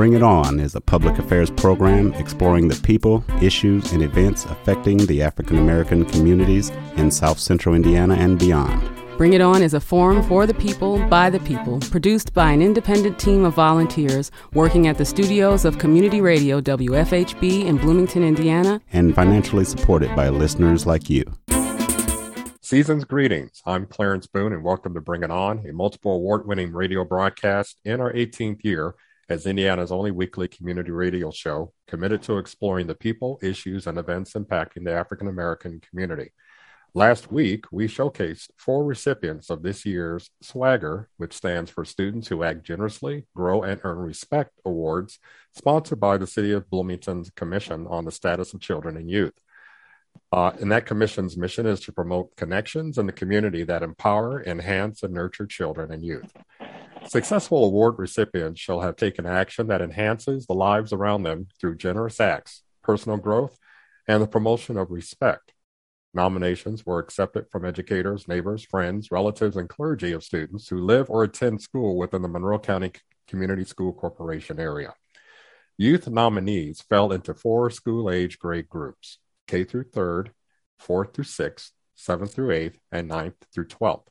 Bring It On is a public affairs program exploring the people, issues, and events affecting the African American communities in South Central Indiana and beyond. Bring It On is a forum for the people, by the people, produced by an independent team of volunteers working at the studios of community radio WFHB in Bloomington, Indiana, and financially supported by listeners like you. Season's greetings. I'm Clarence Boone, and welcome to Bring It On, a multiple award winning radio broadcast in our 18th year as Indiana's only weekly community radio show committed to exploring the people, issues, and events impacting the African American community. Last week, we showcased four recipients of this year's Swagger, which stands for Students Who Act Generously, Grow, and Earn Respect Awards, sponsored by the City of Bloomington's Commission on the Status of Children and Youth. Uh, and that commission's mission is to promote connections in the community that empower, enhance, and nurture children and youth. Successful award recipients shall have taken action that enhances the lives around them through generous acts, personal growth, and the promotion of respect. Nominations were accepted from educators, neighbors, friends, relatives, and clergy of students who live or attend school within the Monroe County Community School Corporation area. Youth nominees fell into four school age grade groups K through 3rd, 4th through 6th, 7th through 8th, and 9th through 12th.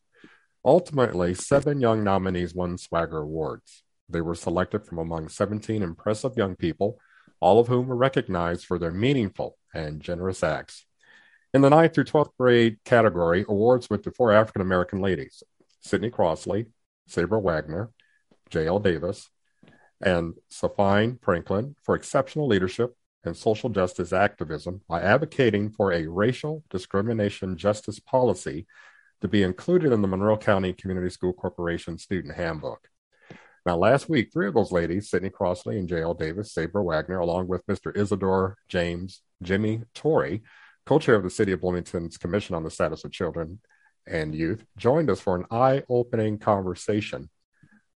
Ultimately, seven young nominees won Swagger Awards. They were selected from among 17 impressive young people, all of whom were recognized for their meaningful and generous acts. In the 9th through 12th grade category, awards went to four African American ladies Sydney Crossley, Sabra Wagner, J.L. Davis, and Safine Franklin for exceptional leadership and social justice activism by advocating for a racial discrimination justice policy to be included in the Monroe County Community School Corporation Student Handbook. Now, last week, three of those ladies, Sydney Crossley and J.L. Davis, Sabra Wagner, along with Mr. Isidore James Jimmy Torrey, co-chair of the City of Bloomington's Commission on the Status of Children and Youth, joined us for an eye-opening conversation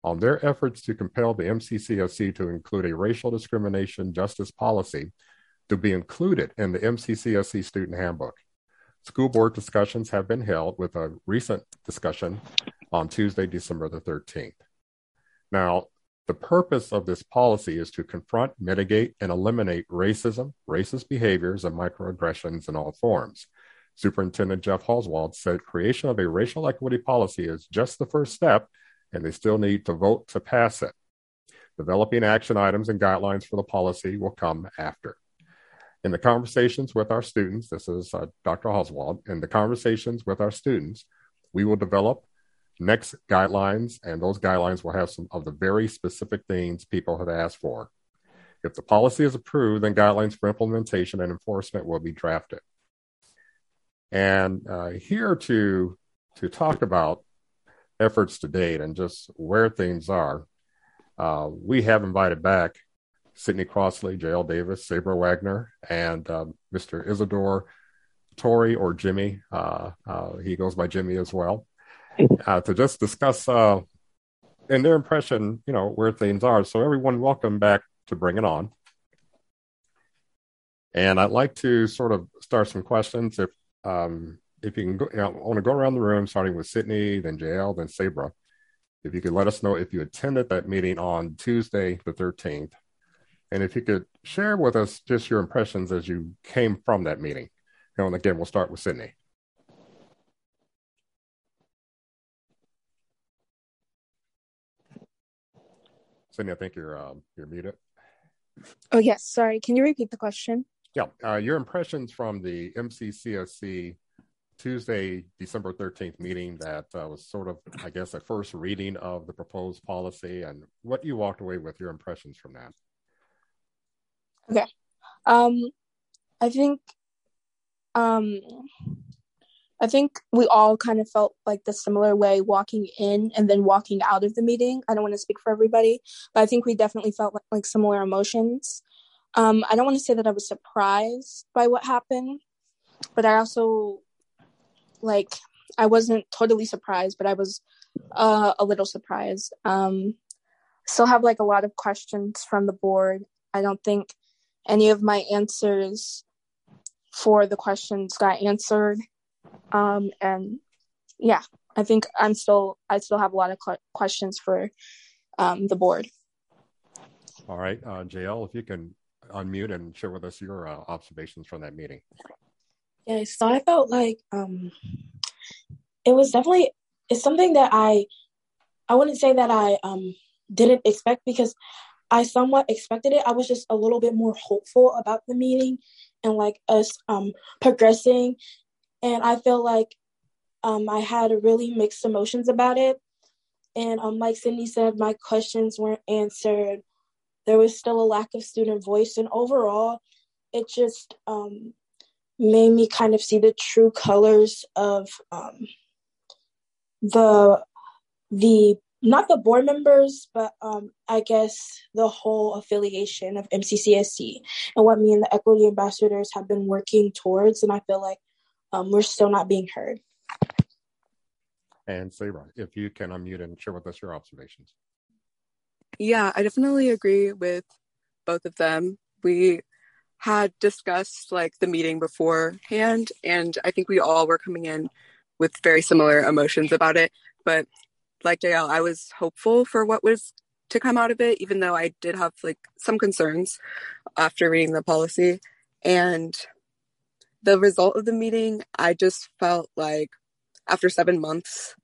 on their efforts to compel the MCCSC to include a racial discrimination justice policy to be included in the MCCSC Student Handbook. School board discussions have been held with a recent discussion on Tuesday, December the 13th. Now, the purpose of this policy is to confront, mitigate, and eliminate racism, racist behaviors, and microaggressions in all forms. Superintendent Jeff Hauswald said creation of a racial equity policy is just the first step, and they still need to vote to pass it. Developing action items and guidelines for the policy will come after in the conversations with our students, this is uh, Dr. Hauswald, in the conversations with our students, we will develop next guidelines, and those guidelines will have some of the very specific things people have asked for. If the policy is approved, then guidelines for implementation and enforcement will be drafted. And uh, here to to talk about efforts to date and just where things are, uh, we have invited back Sydney Crossley, J.L. Davis, Sabra Wagner, and um, Mr. Isidore Torrey or Jimmy. Uh, uh, he goes by Jimmy as well. Uh, to just discuss in their impression, you know, where things are. So everyone, welcome back to Bring It On. And I'd like to sort of start some questions. If um, if you can, go, you know, I want to go around the room, starting with Sydney, then JL, then Sabra. If you could let us know if you attended that meeting on Tuesday, the 13th, and if you could share with us just your impressions as you came from that meeting. And again, we'll start with Sydney. Sydney, I think you're um, you're muted. Oh yes, sorry. Can you repeat the question? Yeah, uh, your impressions from the MCCSC Tuesday, December 13th meeting that uh, was sort of, I guess, a first reading of the proposed policy and what you walked away with, your impressions from that. Okay. Um, I think, um, I think we all kind of felt like the similar way walking in and then walking out of the meeting. I don't want to speak for everybody, but I think we definitely felt like, like similar emotions. Um, I don't want to say that I was surprised by what happened, but I also like I wasn't totally surprised, but I was uh, a little surprised. Um, still have like a lot of questions from the board. I don't think any of my answers for the questions got answered. Um, and yeah, I think I'm still, I still have a lot of questions for um, the board. All right, uh, JL, if you can unmute and share with us your uh, observations from that meeting. Yeah, so I felt like um, it was definitely it's something that I I wouldn't say that I um, didn't expect because I somewhat expected it. I was just a little bit more hopeful about the meeting and like us um, progressing, and I feel like um, I had really mixed emotions about it. And um, like Sydney said, my questions weren't answered. There was still a lack of student voice, and overall, it just um, made me kind of see the true colors of um, the the not the board members, but um, I guess the whole affiliation of MCCSC and what me and the equity ambassadors have been working towards. And I feel like um, we're still not being heard. And Sabra, if you can unmute and share with us your observations. Yeah, I definitely agree with both of them. We had discussed like the meeting beforehand, and I think we all were coming in with very similar emotions about it. But like JL, I was hopeful for what was to come out of it, even though I did have like some concerns after reading the policy. And the result of the meeting, I just felt like after seven months,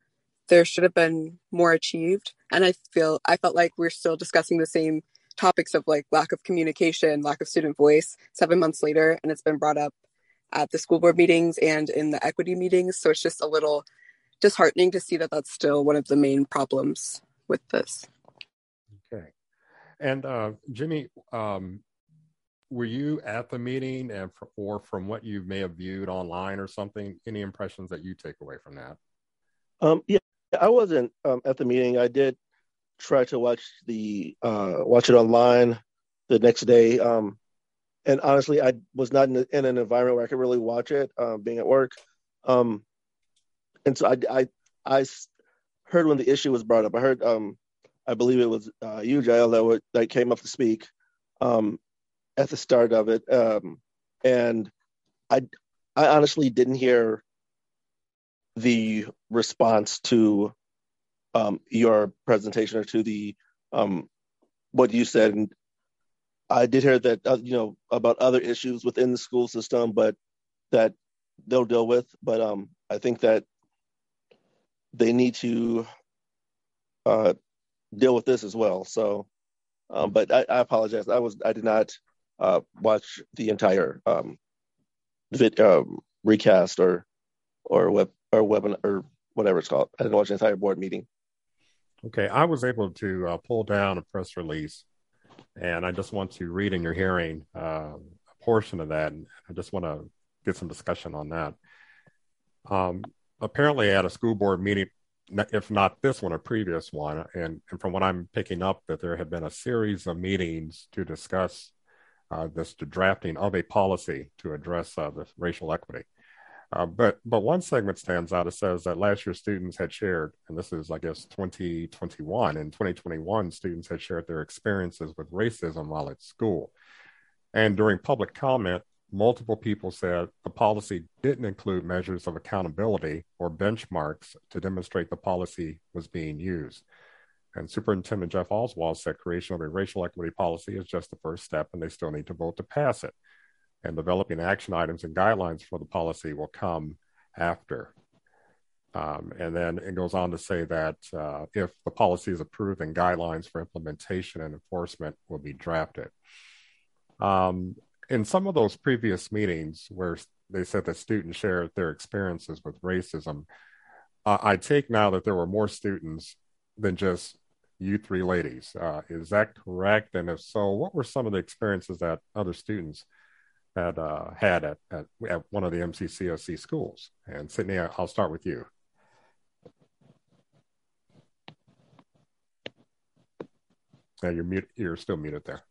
there should have been more achieved. And I feel I felt like we're still discussing the same topics of like lack of communication, lack of student voice seven months later, and it's been brought up at the school board meetings and in the equity meetings. So it's just a little disheartening to see that that's still one of the main problems with this. Okay. And uh, Jimmy, um, were you at the meeting and or from what you may have viewed online or something, any impressions that you take away from that? Um, yeah, I wasn't um, at the meeting. I did try to watch the uh, watch it online the next day. Um, and honestly, I was not in, in, an environment where I could really watch it, uh, being at work. Um, and so I, I, I heard when the issue was brought up. I heard, um, I believe it was uh, you, JL, that, that came up to speak um, at the start of it, um, and I, I honestly didn't hear the response to um, your presentation or to the um, what you said. And I did hear that uh, you know about other issues within the school system, but that they'll deal with. But um, I think that they need to uh, deal with this as well. So, um, but I, I, apologize. I was I did not uh, watch the entire um, vid, um, recast or or web or webinar or whatever it's called. I didn't watch the entire board meeting. Okay, I was able to uh, pull down a press release, and I just want to read in your hearing uh, a portion of that. And I just want to get some discussion on that. Um, apparently, at a school board meeting, if not this one, a previous one, and, and from what I'm picking up, that there had been a series of meetings to discuss uh, this the drafting of a policy to address uh, the racial equity. Uh, but but one segment stands out. It says that last year students had shared, and this is I guess 2021 and 2021 students had shared their experiences with racism while at school. And during public comment, multiple people said the policy didn't include measures of accountability or benchmarks to demonstrate the policy was being used. And Superintendent Jeff Hauswald said creation of a racial equity policy is just the first step, and they still need to vote to pass it and developing action items and guidelines for the policy will come after. Um, and then it goes on to say that uh, if the policy is approved, then guidelines for implementation and enforcement will be drafted. Um, in some of those previous meetings where they said that students shared their experiences with racism, uh, I take now that there were more students than just you three ladies. Uh, is that correct? And if so, what were some of the experiences that other students had uh, had at, at, at one of the MCCSC schools. And Sydney, I'll start with you. Yeah, you're mute. You're still muted there.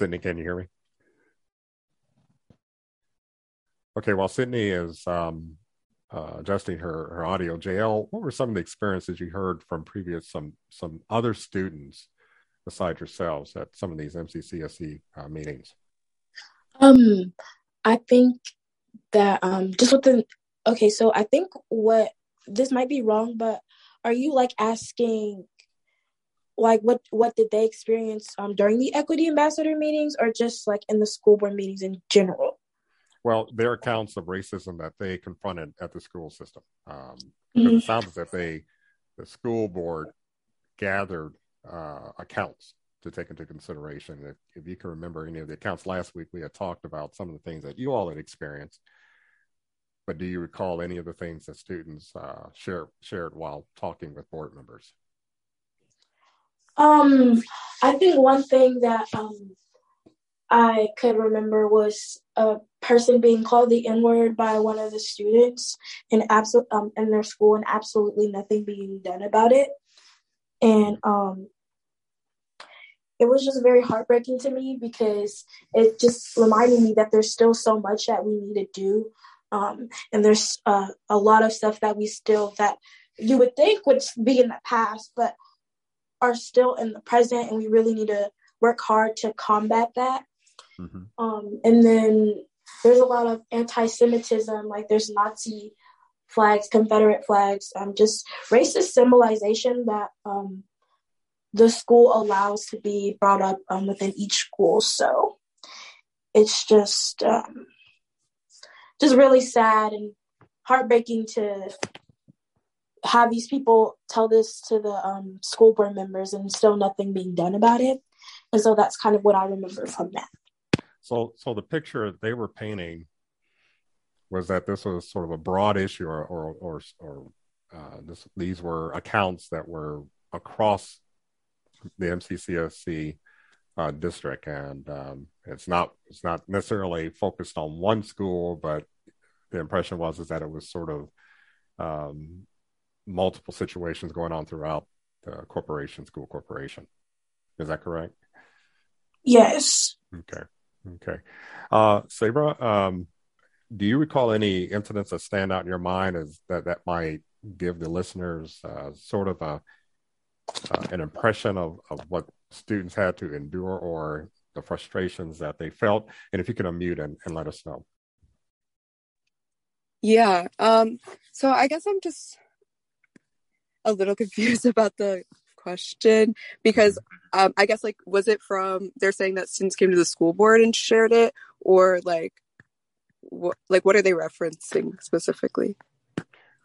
Sydney, can you hear me? Okay, while Sydney is um, uh, adjusting her her audio. JL, what were some of the experiences you heard from previous some some other students besides yourselves at some of these MCCSC uh, meetings? Um, I think that um just within okay, so I think what this might be wrong, but are you like asking like what what did they experience um, during the equity ambassador meetings or just like in the school board meetings in general? Well their accounts of racism that they confronted at the school system um, mm-hmm. it sounds as if they the school board gathered uh, accounts to take into consideration. If, if you can remember any of the accounts last week we had talked about some of the things that you all had experienced. But do you recall any of the things that students uh, shared shared while talking with board members um, I think one thing that um, I could remember was a person being called the N word by one of the students in absolute um, in their school, and absolutely nothing being done about it. And um, it was just very heartbreaking to me because it just reminded me that there's still so much that we need to do, um, and there's uh, a lot of stuff that we still that you would think would be in the past, but are still in the present and we really need to work hard to combat that. Mm-hmm. Um, and then there's a lot of anti-Semitism, like there's Nazi flags, Confederate flags, um, just racist symbolization that um, the school allows to be brought up um, within each school. So it's just um, just really sad and heartbreaking to have these people tell this to the um, school board members and still nothing being done about it. And so that's kind of what I remember from that. So, so the picture they were painting was that this was sort of a broad issue, or or or, or uh, this, these were accounts that were across the MCCSC uh, district, and um, it's not it's not necessarily focused on one school, but the impression was is that it was sort of um, multiple situations going on throughout the corporation, school corporation. Is that correct? Yes. Okay. Okay. Uh, Sabra, um, do you recall any incidents that stand out in your mind as that, that might give the listeners uh, sort of a uh, an impression of, of what students had to endure or the frustrations that they felt? And if you can unmute and, and let us know. Yeah. Um, so I guess I'm just a little confused about the question because um, I guess like was it from they're saying that students came to the school board and shared it or like what like what are they referencing specifically?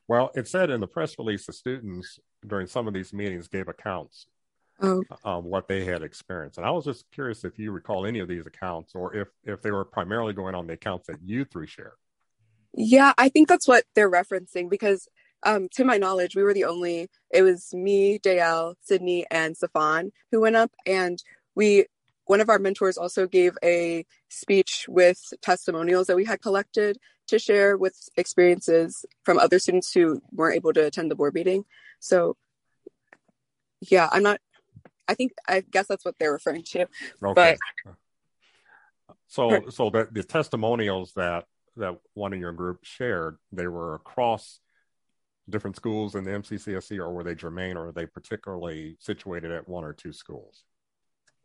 Well, it said in the press release the students during some of these meetings gave accounts oh. of what they had experienced, and I was just curious if you recall any of these accounts or if if they were primarily going on the accounts that you three shared. Yeah, I think that's what they're referencing because um, to my knowledge, we were the only, it was me, Dale, Sydney, and Safan who went up. And we, one of our mentors also gave a speech with testimonials that we had collected to share with experiences from other students who weren't able to attend the board meeting. So, yeah, I'm not, I think, I guess that's what they're referring to. Okay. But, so, so that the testimonials that that one in your group shared, they were across different schools in the MCCSC, or were they germane, or are they particularly situated at one or two schools?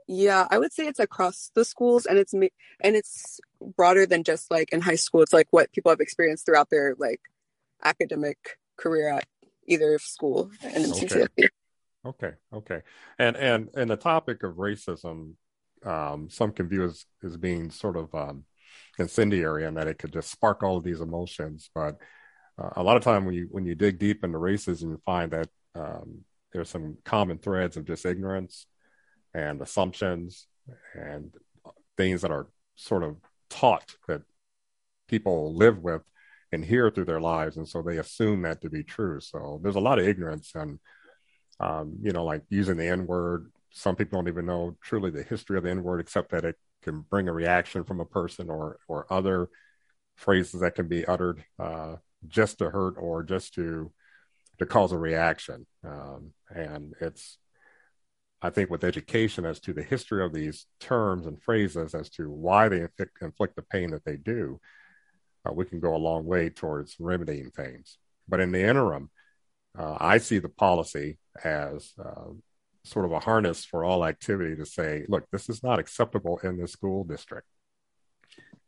Yeah, I would say it's across the schools, and it's and it's broader than just like in high school. It's like what people have experienced throughout their like academic career at either school and MCCSC. Okay. okay, okay, and and and the topic of racism, um, some can view as as being sort of um, incendiary, and that it could just spark all of these emotions, but uh, a lot of time when you when you dig deep into racism, you find that um, there's some common threads of just ignorance and assumptions and things that are sort of taught that people live with and hear through their lives, and so they assume that to be true. So there's a lot of ignorance and um, you know, like using the N word. Some people don't even know truly the history of the N word, except that it can bring a reaction from a person or or other phrases that can be uttered uh, just to hurt or just to to cause a reaction. Um, and it's I think with education as to the history of these terms and phrases as to why they inflict, inflict the pain that they do, uh, we can go a long way towards remedying things. But in the interim, uh, I see the policy as uh, sort of a harness for all activity to say, look, this is not acceptable in the school district.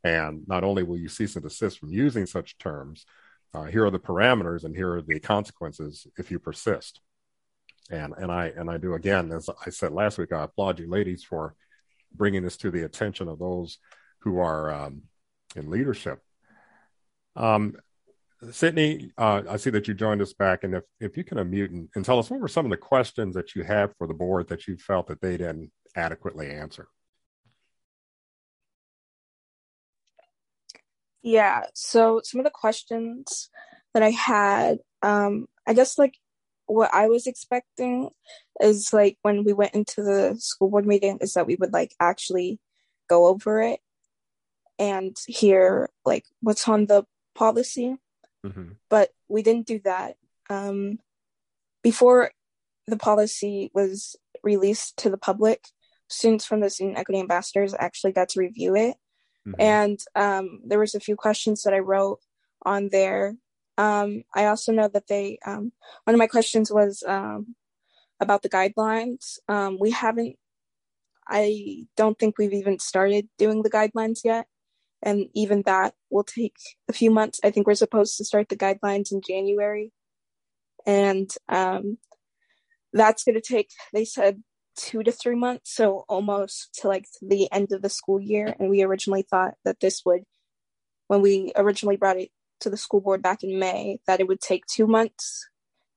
And not only will you cease and desist from using such terms, uh, here are the parameters and here are the consequences if you persist. And and I and I do again, as I said last week, I applaud you, ladies, for bringing this to the attention of those who are um, in leadership. Um, Sydney, uh, I see that you joined us back, and if if you can unmute and, and tell us what were some of the questions that you had for the board that you felt that they didn't adequately answer. Yeah. So some of the questions that I had, um, I guess like what I was expecting is like when we went into the school board meeting is that we would like actually go over it and hear like what's on the policy. Mm-hmm. But we didn't do that. Um, before the policy was released to the public, students from the student equity ambassadors actually got to review it Mm-hmm. And um, there was a few questions that I wrote on there. Um, I also know that they, um, one of my questions was um, about the guidelines. Um, we haven't, I don't think we've even started doing the guidelines yet. And even that will take a few months. I think we're supposed to start the guidelines in January. And that's going to take, they said, two to three months, so almost to like the end of the school year. And we originally thought that this would, when we originally brought it to the school board back in May, that it would take two months.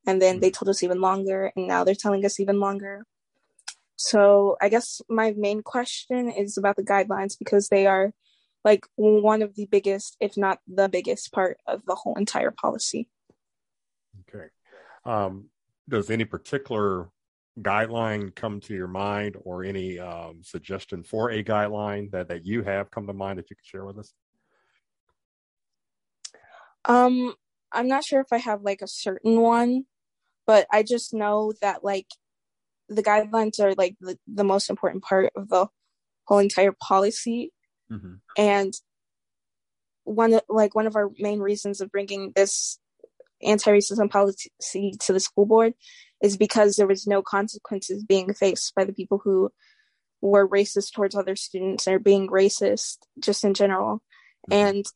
And then they mm-hmm. told us even longer, and now they're telling us even longer. So I guess my main question is about the guidelines because they are like one of the biggest, if not the biggest part of the whole entire policy. Okay. Um, does any particular guideline come to your mind or any um, suggestion for a guideline that, that you have come to mind that you could share with us? Um, I'm not sure if I have like a certain one, but I just know that like the guidelines are like the, the most important part of the whole entire policy. Mm-hmm. And one like one of our main reasons of bringing this anti-racism policy to the school board is because there was no consequences being faced by the people who were racist towards other students or being racist just in general. Mm-hmm. And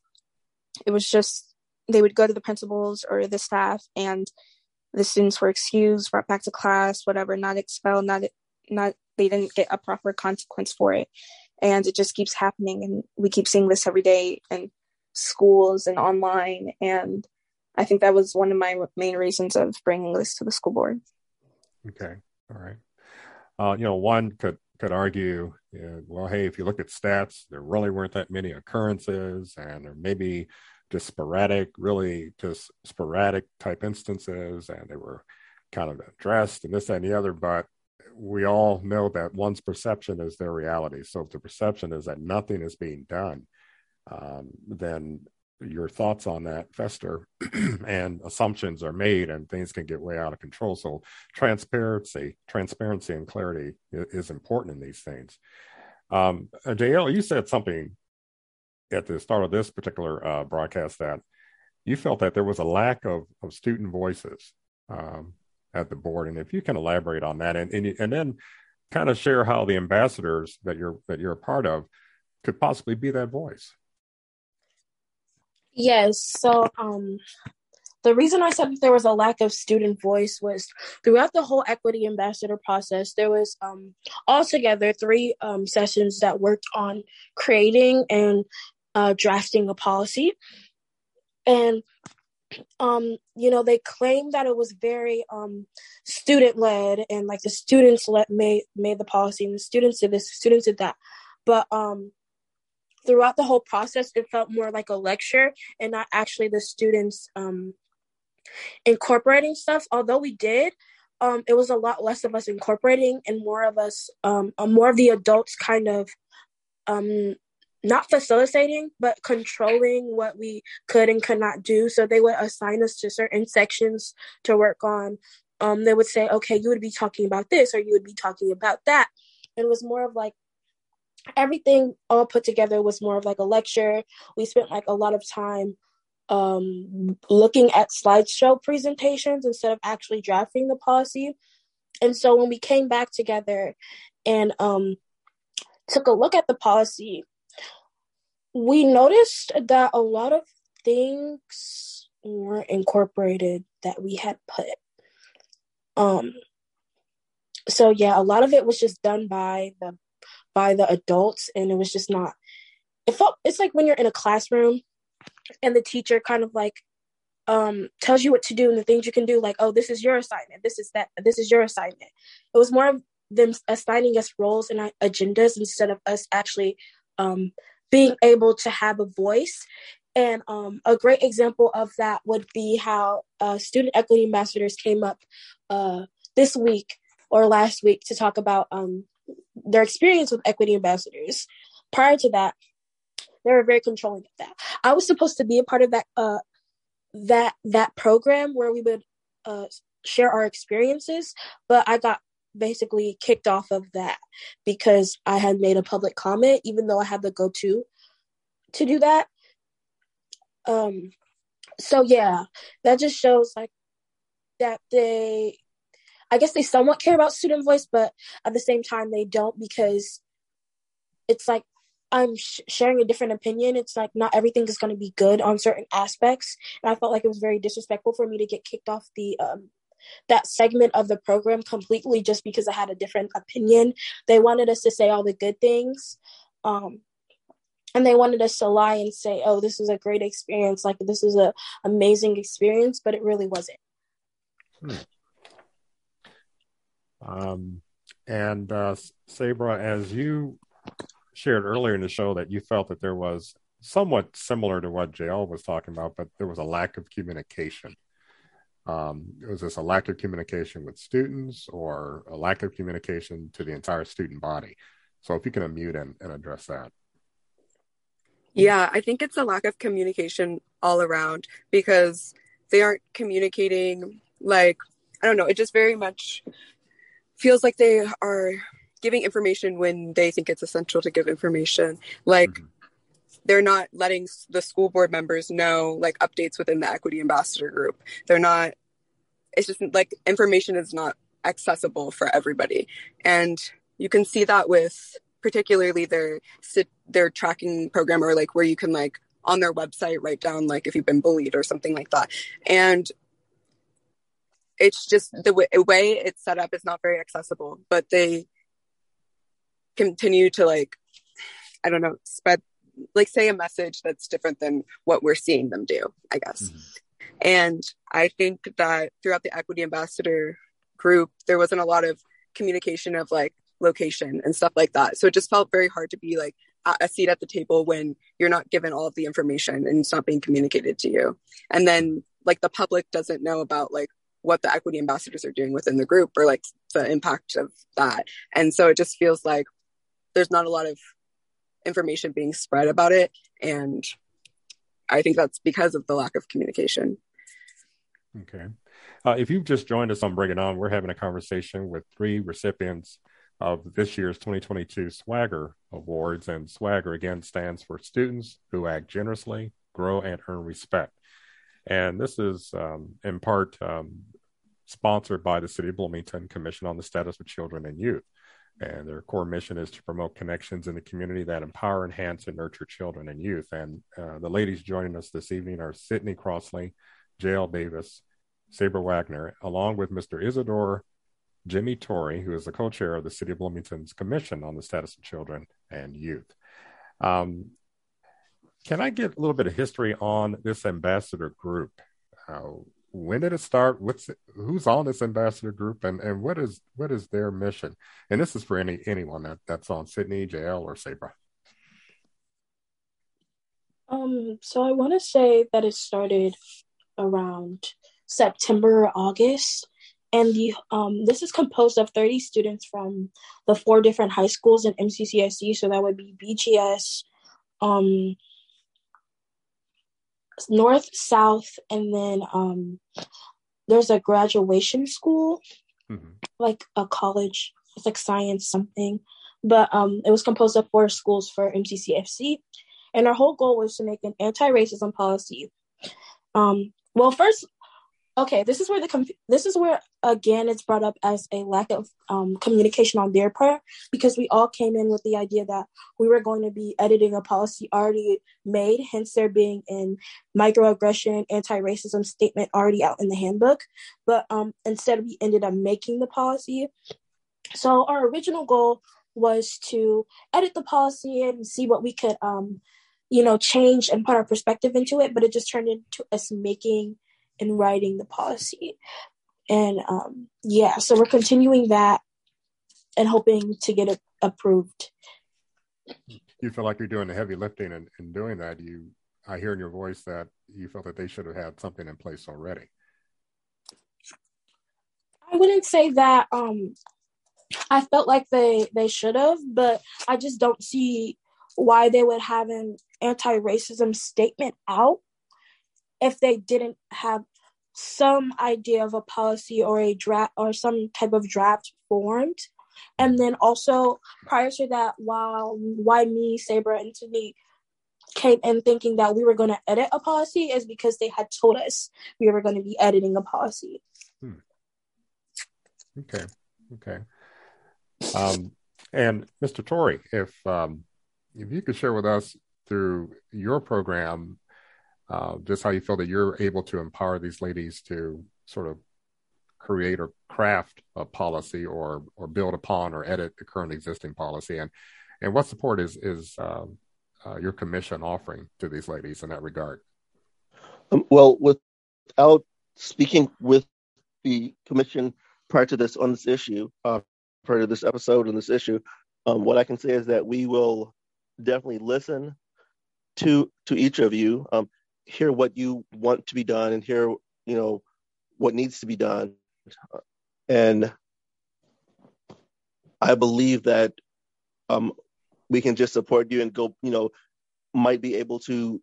it was just they would go to the principals or the staff and the students were excused, brought back to class, whatever, not expelled, not not they didn't get a proper consequence for it. And it just keeps happening and we keep seeing this every day in schools and online and I think that was one of my main reasons of bringing this to the school board. Okay, all right. Uh, you know, one could could argue, well, hey, if you look at stats, there really weren't that many occurrences, and there may be just sporadic, really just sporadic type instances, and they were kind of addressed and this and the other. But we all know that one's perception is their reality. So if the perception is that nothing is being done, um, then your thoughts on that fester and assumptions are made and things can get way out of control. So transparency transparency and clarity is, important in these things. Um, uh, JL, you said something at the start of this particular uh, broadcast that you felt that there was a lack of, of student voices um, at the board and if you can elaborate on that and, and, and then kind of share how the ambassadors that you're that you're a part of could possibly be that voice Yes. So, um, the reason I said that there was a lack of student voice was throughout the whole equity ambassador process, there was um, altogether three um, sessions that worked on creating and uh, drafting a policy. And um, you know, they claimed that it was very um, student led and like the students let made made the policy and the students did this, the students did that. But um throughout the whole process, it felt more like a lecture and not actually the students um, incorporating stuff. Although we did, um, it was a lot less of us incorporating and more of us, um, more of the adults kind of um, not facilitating, but controlling what we could and could not do. So they would assign us to certain sections to work on. Um, they would say, okay, you would be talking about this or you would be talking about that. And it was more of like everything all put together was more of like a lecture. We spent like a lot of time um, looking at slideshow presentations instead of actually drafting the policy. And so when we came back together and um, took a look at the policy, we noticed that a lot of things weren't incorporated that we had put. Um so yeah, a lot of it was just done by the by the adults and it was just not it felt it's like when you're in a classroom and the teacher kind of like um tells you what to do and the things you can do like oh this is your assignment this is that this is your assignment. It was more of them assigning us roles and agendas instead of us actually um being able to have a voice. And um, a great example of that would be how uh, student equity ambassadors came up uh, this week or last week to talk about um, their experience with equity ambassadors. Prior to that, they were very controlling of that. I was supposed to be a part of that uh, that that program where we would uh, share our experiences, but I got basically kicked off of that because I had made a public comment, even though I had the go to to do that. Um, so yeah, that just shows like that they I guess they somewhat care about student voice, but at the same time they don't because it's like I'm sh- sharing a different opinion. It's like not everything is going to be good on certain aspects, and I felt like it was very disrespectful for me to get kicked off the um that segment of the program completely just because I had a different opinion. They wanted us to say all the good things. Um, and they wanted us to lie and say, "Oh, this was a great experience. Like this is a amazing experience," but it really wasn't. Hmm. Um, and uh, Sabra, as you shared earlier in the show, that you felt that there was somewhat similar to what JL was talking about, but there was a lack of communication. Um, was this a lack of communication with students or a lack of communication to the entire student body? So if you can unmute and, and address that. Yeah, I think it's a lack of communication all around because they aren't communicating like I don't know, it just very much feels like they are giving information when they think it's essential to give information. Like mm-hmm. they're not letting the school board members know like updates within the equity ambassador group. They're not it's just like information is not accessible for everybody. And you can see that with particularly their their tracking program or like where you can like on their website write down like if you've been bullied or something like that. And it's just the way, way it's set up is not very accessible but they continue to like i don't know spread like say a message that's different than what we're seeing them do i guess. Mm-hmm. and i think that throughout the equity ambassador group there wasn't a lot of communication of like location and stuff like that. So it just felt very hard to be like a seat at the table when you're not given all of the information and it's not being communicated to you. And then like the public doesn't know about like what the equity ambassadors are doing within the group or like the impact of that. And so it just feels like there's not a lot of information being spread about it. And I think that's because of the lack of communication. Okay. Uh, if you've just joined us on Bring It On, we're having a conversation with three recipients of this year's 2022 Swagger Awards. And Swagger, again, stands for Students Who Act Generously, Grow, and Earn Respect. And this is um, in part um, sponsored by the City of Bloomington Commission on the Status of Children and Youth. And their core mission is to promote connections in the community that empower, enhance, and nurture children and youth. And uh, the ladies joining us this evening are Sydney Crossley, J.L. Davis, Sabra Wagner, along with Mr. Isidore Jimmy Torrey, who is the co-chair of the City of Bloomington's Commission on the Status of Children and Youth. Um, can I get a little bit of history on this ambassador group? Uh, when did it start? What's who's on this ambassador group, and, and what is what is their mission? And this is for any anyone that, that's on Sydney, JL, or Sabra. Um, so I want to say that it started around September or August, and the um this is composed of 30 students from the four different high schools in MCCSC. So that would be BGS, um, north, south, and then um, there's a graduation school, mm-hmm. like a college. It's like science something, but um, it was composed of four schools for MCCSC, and our whole goal was to make an anti-racism policy. Um, well, first, okay this is where the this is where again it's brought up as a lack of um, communication on their part because we all came in with the idea that we were going to be editing a policy already made hence there being an microaggression anti-racism statement already out in the handbook. But um, instead we ended up making the policy. So our original goal was to edit the policy and see what we could um, you know change and put our perspective into it but it just turned into us making in writing the policy. And um, yeah, so we're continuing that and hoping to get it approved. You feel like you're doing the heavy lifting and, and doing that. You, I hear in your voice that you felt that they should have had something in place already. I wouldn't say that. Um, I felt like they they should have, but I just don't see why they would have an anti-racism statement out if they didn't have some idea of a policy or a draft or some type of draft formed. And then also prior to that, while why me, Sabra, and Sydney came in thinking that we were going to edit a policy is because they had told us we were going to be editing a policy. Hmm. Okay. Okay. Um, and Mr. Torrey, if um, if you could share with us through your program uh, just how you feel that you're able to empower these ladies to sort of create or craft a policy or or build upon or edit the current existing policy? And and what support is is uh, uh, your commission offering to these ladies in that regard? Um, well without speaking with the commission prior to this on this issue uh, prior to this episode on this issue um, what i can say is that we will definitely listen to to each of you. Um, hear what you want to be done and hear you know what needs to be done. And i believe that um, we can just support you and go you know might be able to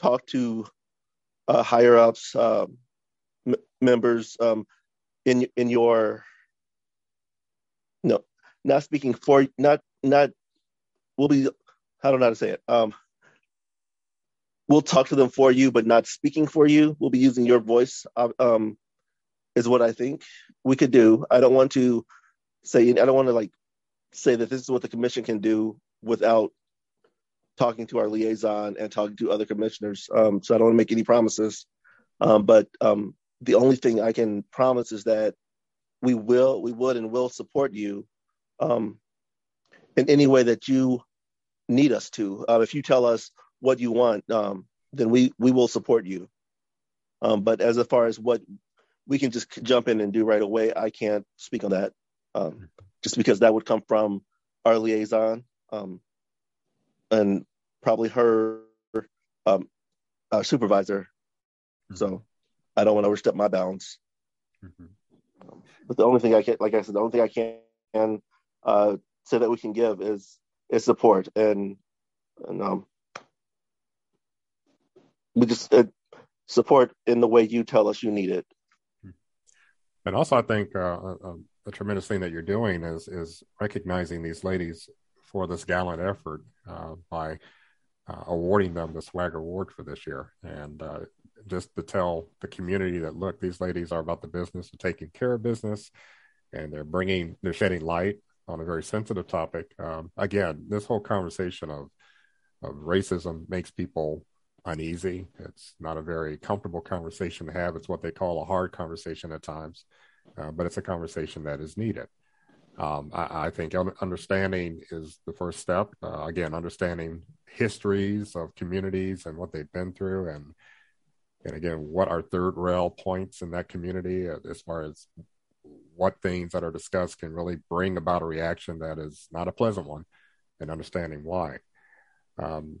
talk to uh, higher ups uh, m- members um, in in your no not speaking for not not we'll be I don't know how to say it? Um we'll talk to them for you, but not speaking for you. We'll be using your voice. Uh, um, is what I think we could do. I don't want to say. I don't want to like say that this is what the commission can do without talking to our liaison and talking to other commissioners. Um, so I don't want to make any promises. Um, but um, the only thing I can promise is that we will, we would, and will support you um, in any way that you need us to. Uh, if you tell us what you want, um, then we we will support you. Um, but as far as what we can just jump in and do right away, I can't speak on that, um, just because that would come from our liaison um, and probably her um, uh, supervisor. Mm-hmm. So I don't want to overstep my bounds. Mm-hmm. But the only thing I can, like I said, the only thing I can uh, say that we can give is is support and and um, we just uh, support in the way you tell us you need it. And also, I think uh, a, a, tremendous thing that you're doing is is recognizing these ladies for this gallant effort uh, by uh, awarding them the swag award for this year, and uh, just to tell the community that look, these ladies are about the business of taking care of business, and they're bringing, they're shedding light on a very sensitive topic. Um, again, this whole conversation of of racism makes people uneasy. It's not a very comfortable conversation to have. It's what they call a hard conversation at times, uh, but it's a conversation that is needed. Um, I, I, think understanding is the first step. Uh, again, understanding histories of communities and what they've been through, and and again, what are third rail points in that community uh, as far as what things that are discussed can really bring about a reaction that is not a pleasant one, and understanding why. Um,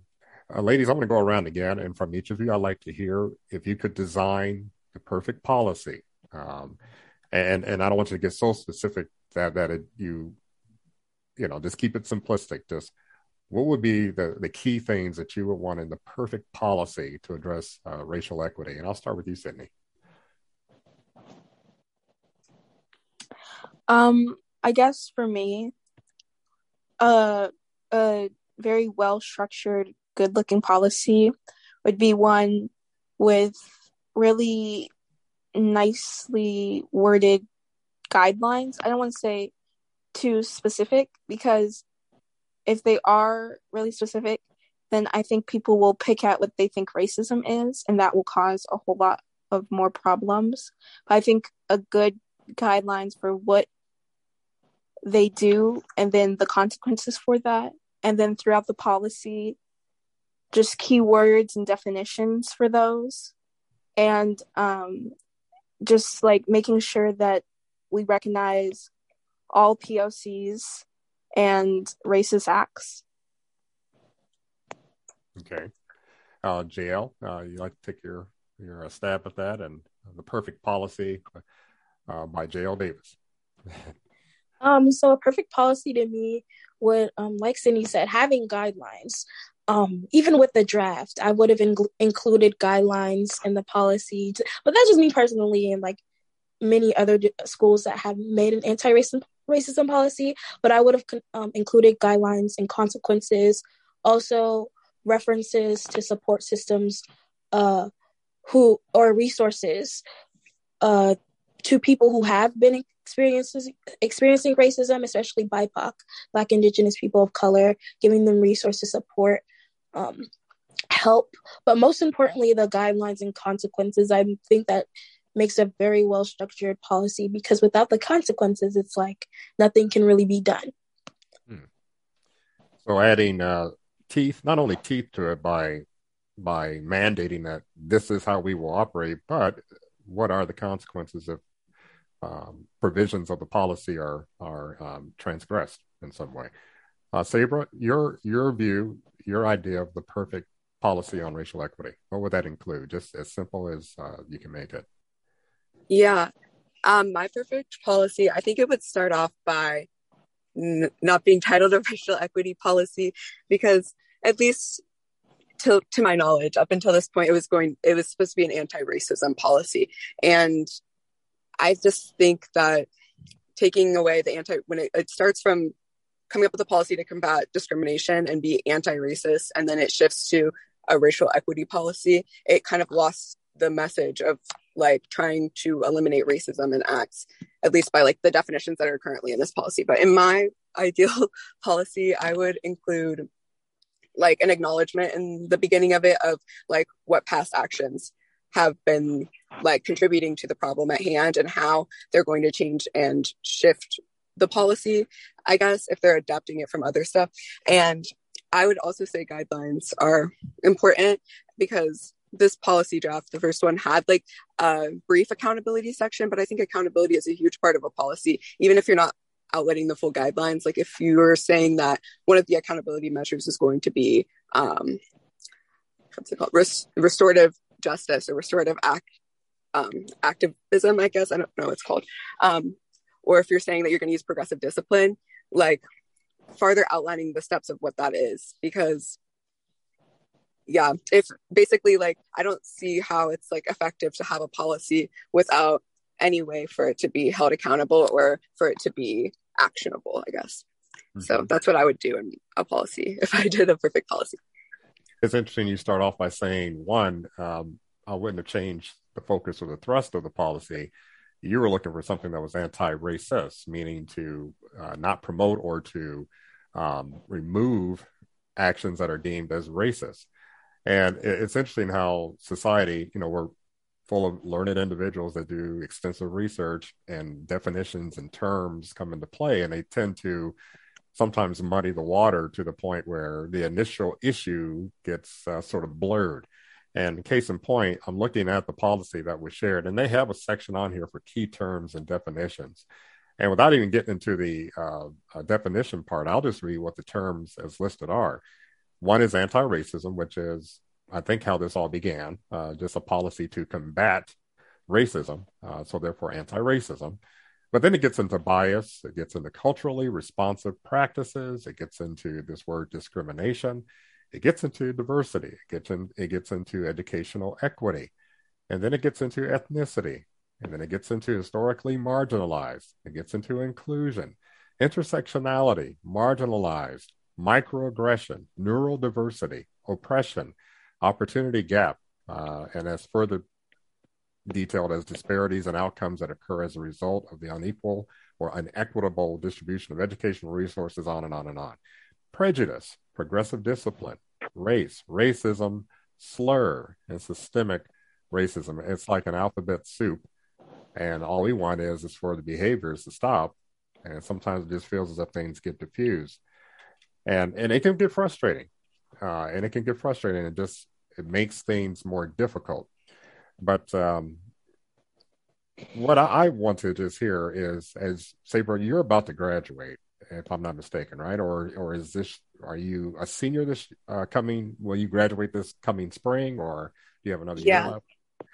uh, ladies, I'm going to go around again, and from each of you, I'd like to hear if you could design the perfect policy. Um, and and I don't want you to get so specific that that it, you, you know, just keep it simplistic. Just what would be the the key things that you would want in the perfect policy to address uh, racial equity? And I'll start with you, Sydney. Um, I guess for me, uh, a very well structured good looking policy would be one with really nicely worded guidelines. I don't want to say too specific because if they are really specific, then I think people will pick at what they think racism is, and that will cause a whole lot of more problems. But I think a good guidelines for what they do and then the consequences for that, and then throughout the policy, just keywords and definitions for those, and um, just like making sure that we recognize all POCs and racist acts. Okay. Uh, JL, uh, you like to take your, your uh, stab at that and the perfect policy uh, by JL Davis. um, so a perfect policy to me would, um, like Sydney said, having guidelines. Um, even with the draft, I would have in- included guidelines in the policy, to, but that's just me personally, and like many other d- schools that have made an anti-racism racism policy. But I would have um, included guidelines and consequences, also references to support systems, uh, who or resources, uh, to people who have been experiences experiencing racism, especially BIPOC, Black Indigenous people of color, giving them resources, support, um, help, but most importantly, the guidelines and consequences. I think that makes a very well structured policy because without the consequences, it's like nothing can really be done. Hmm. So adding uh, teeth, not only teeth to it by by mandating that this is how we will operate, but what are the consequences if um, provisions of the policy are are um, transgressed in some way? Uh, Sabra, your your view your idea of the perfect policy on racial equity? What would that include? Just as simple as uh, you can make it. Yeah. Um, my perfect policy, I think it would start off by n- not being titled a racial equity policy because at least to, to my knowledge, up until this point, it was going, it was supposed to be an anti-racism policy. And I just think that taking away the anti, when it, it starts from coming up with a policy to combat discrimination and be anti-racist and then it shifts to a racial equity policy it kind of lost the message of like trying to eliminate racism in acts at least by like the definitions that are currently in this policy. But in my ideal policy i would include like an acknowledgement in the beginning of it of like what past actions have been like contributing to the problem at hand and how they're going to change and shift the policy, I guess, if they're adapting it from other stuff. And I would also say guidelines are important because this policy draft, the first one, had like a brief accountability section, but I think accountability is a huge part of a policy, even if you're not outletting the full guidelines. Like if you're saying that one of the accountability measures is going to be um, what's it called, Res- restorative justice or restorative act um, activism, I guess I don't know what it's called. Um, or if you're saying that you're going to use progressive discipline, like farther outlining the steps of what that is. Because, yeah, if basically, like, I don't see how it's like effective to have a policy without any way for it to be held accountable or for it to be actionable, I guess. Mm-hmm. So that's what I would do in a policy if I did a perfect policy. It's interesting you start off by saying, one, um, I wouldn't have changed the focus or the thrust of the policy you were looking for something that was anti-racist, meaning to uh, not promote or to um, remove actions that are deemed as racist. And it's interesting how society, you know, we're full of learned individuals that do extensive research and definitions and terms come into play, and they tend to sometimes muddy the water to the point where the initial issue gets uh, sort of blurred. And case in point, I'm looking at the policy that was shared, and they have a section on here for key terms and definitions. And without even getting into the uh, uh, definition part, I'll just read what the terms as listed are. One is anti racism, which is, I think, how this all began, uh, just a policy to combat racism, uh, so therefore anti racism. But then it gets into bias, it gets into culturally responsive practices, it gets into this word discrimination, it gets into diversity, it gets, in, it gets into educational equity, and then it gets into ethnicity, and then it gets into historically marginalized, it gets into inclusion, intersectionality, marginalized, microaggression, neural diversity, oppression, opportunity gap, uh, and as further detailed as disparities and outcomes that occur as a result of the unequal or unequitable distribution of educational resources, on and on and on. Prejudice, progressive discipline, race, racism, slur, and systemic racism. It's like an alphabet soup. And all we want is, is for the behaviors to stop. And sometimes it just feels as if things get diffused. And and it can get frustrating. Uh, and it can get frustrating. It just it makes things more difficult. But um, what I, I, want to just hear is, as Sabra, you're about to graduate, if I'm not mistaken, right? Or or is this are you a senior this uh, coming? Will you graduate this coming spring, or do you have another yeah. year left?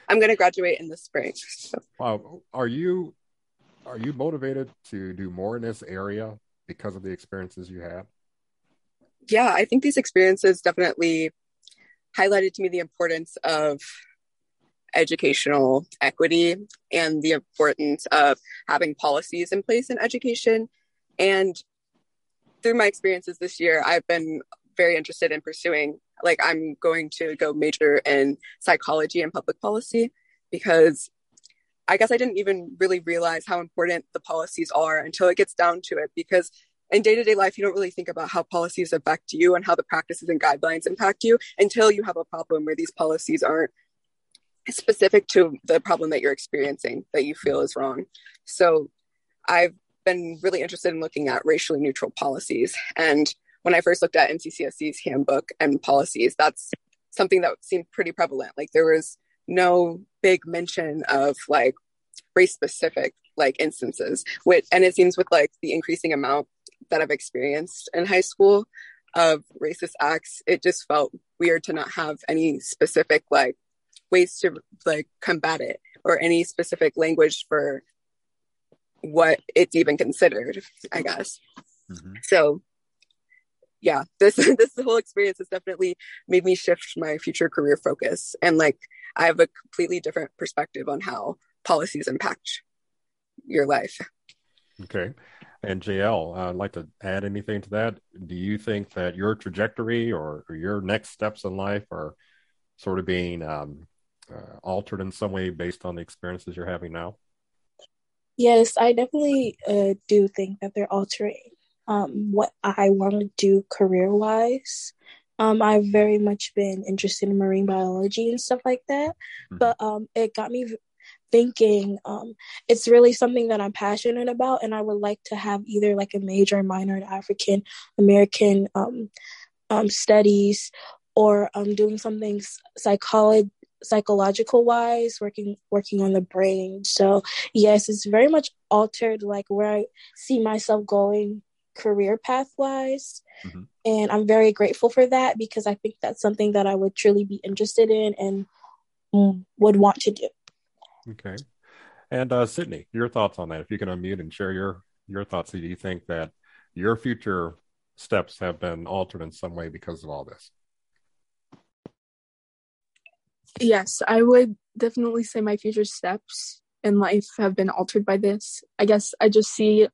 I'm going to graduate in the spring. So. Are you are you motivated to do more in this area because of the experiences you had? Yeah, I think these experiences definitely highlighted to me the importance of educational equity and the importance of having policies in place in education. And through my experiences this year, I've been very interested in pursuing, like, I'm going to go major in psychology and public policy because I guess I didn't even really realize how important the policies are until it gets down to it. Because in day to day life, you don't really think about how policies affect you and how the practices and guidelines impact you until you have a problem where these policies aren't specific to the problem that you're experiencing that you feel is wrong. So I've been really interested in looking at racially neutral policies. And when I first looked at MCCSC's handbook and policies, that's something that seemed pretty prevalent. Like there was no big mention of like race specific like instances which and it seems with like the increasing amount that I've experienced in high school of racist acts, it just felt weird to not have any specific like ways to like combat it or any specific language for what it's even considered, I guess. Mm-hmm. So yeah, this this whole experience has definitely made me shift my future career focus and like I have a completely different perspective on how policies impact your life. Okay. And JL, I'd like to add anything to that. Do you think that your trajectory or, or your next steps in life are sort of being um, uh, altered in some way based on the experiences you're having now? Yes, I definitely uh, do think that they're altering um, what I want to do career wise. Um, I've very much been interested in marine biology and stuff like that, mm-hmm. but um, it got me thinking um, it's really something that I'm passionate about, and I would like to have either like a major or minor in African American um, um, studies or um, doing something psychology psychological wise working working on the brain so yes it's very much altered like where i see myself going career path wise mm-hmm. and i'm very grateful for that because i think that's something that i would truly be interested in and mm, would want to do Okay. And uh, Sydney, your thoughts on that? If you can unmute and share your your thoughts, do you think that your future steps have been altered in some way because of all this? Yes, I would definitely say my future steps in life have been altered by this. I guess I just see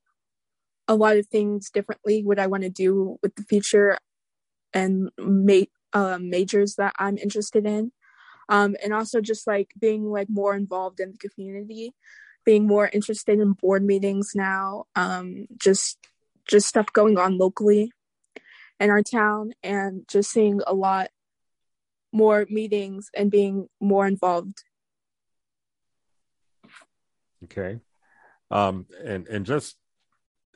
a lot of things differently. What I want to do with the future and ma- uh, majors that I'm interested in um, and also just like being like more involved in the community being more interested in board meetings now um, just just stuff going on locally in our town and just seeing a lot more meetings and being more involved. Okay. Um, and and just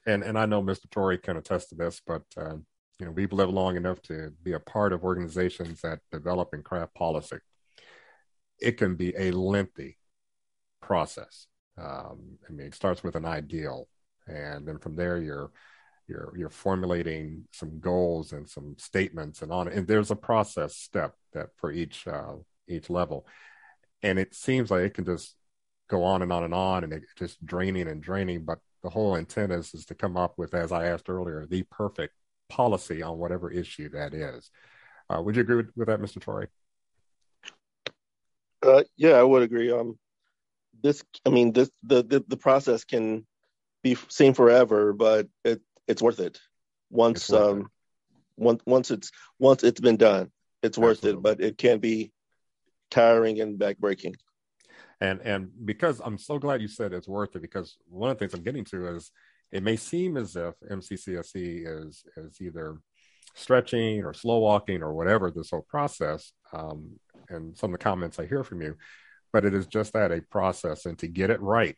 and and i know mr torrey can attest to this but uh, you know we've lived long enough to be a part of organizations that develop and craft policy. It can be a lengthy process. Um, I mean, it starts with an ideal, and then from there you're you're you're formulating some goals and some statements and on. And there's a process step that for each uh, each level, and it seems like it can just go on and on and on, and it just draining and draining. But the whole intent is is to come up with, as I asked earlier, the perfect policy on whatever issue that is. Uh, would you agree with, with that, Mr. Torrey? Uh, yeah, I would agree. Um, this, I mean, this the, the the process can be seen forever, but it it's worth it once it's worth um it. once once it's once it's been done. It's worth Absolutely. it, but it can be tiring and backbreaking. And and because I'm so glad you said it's worth it because one of the things I'm getting to is it may seem as if MCCSC is is either stretching or slow walking or whatever this whole process. Um, and some of the comments I hear from you, but it is just that a process, and to get it right,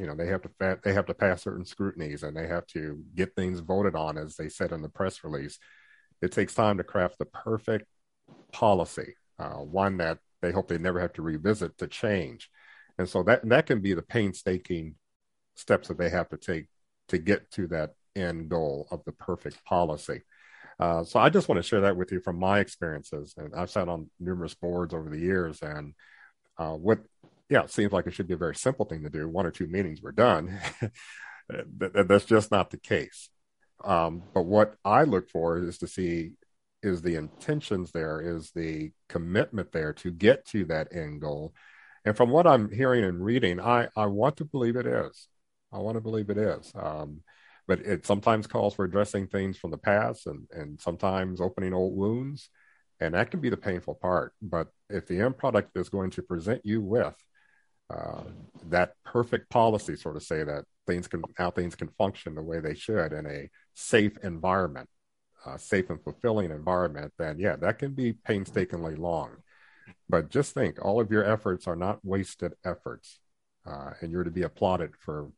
you know, they have to they have to pass certain scrutinies and they have to get things voted on, as they said in the press release. It takes time to craft the perfect policy, uh, one that they hope they never have to revisit to change, and so that that can be the painstaking steps that they have to take to get to that end goal of the perfect policy. Uh, so I just want to share that with you from my experiences, and I've sat on numerous boards over the years, and uh, what yeah, it seems like it should be a very simple thing to do. One or two meetings were done. That's just not the case. Um, but what I look for is to see is the intentions there, is the commitment there to get to that end goal. And from what I'm hearing and reading, I, I want to believe it is. I want to believe it is. Um, but it sometimes calls for addressing things from the past and, and sometimes opening old wounds. And that can be the painful part. But if the end product is going to present you with uh, that perfect policy, sort of say that things can how things can function the way they should in a safe environment, safe and fulfilling environment, then yeah, that can be painstakingly long. But just think, all of your efforts are not wasted efforts, uh, and you're to be applauded for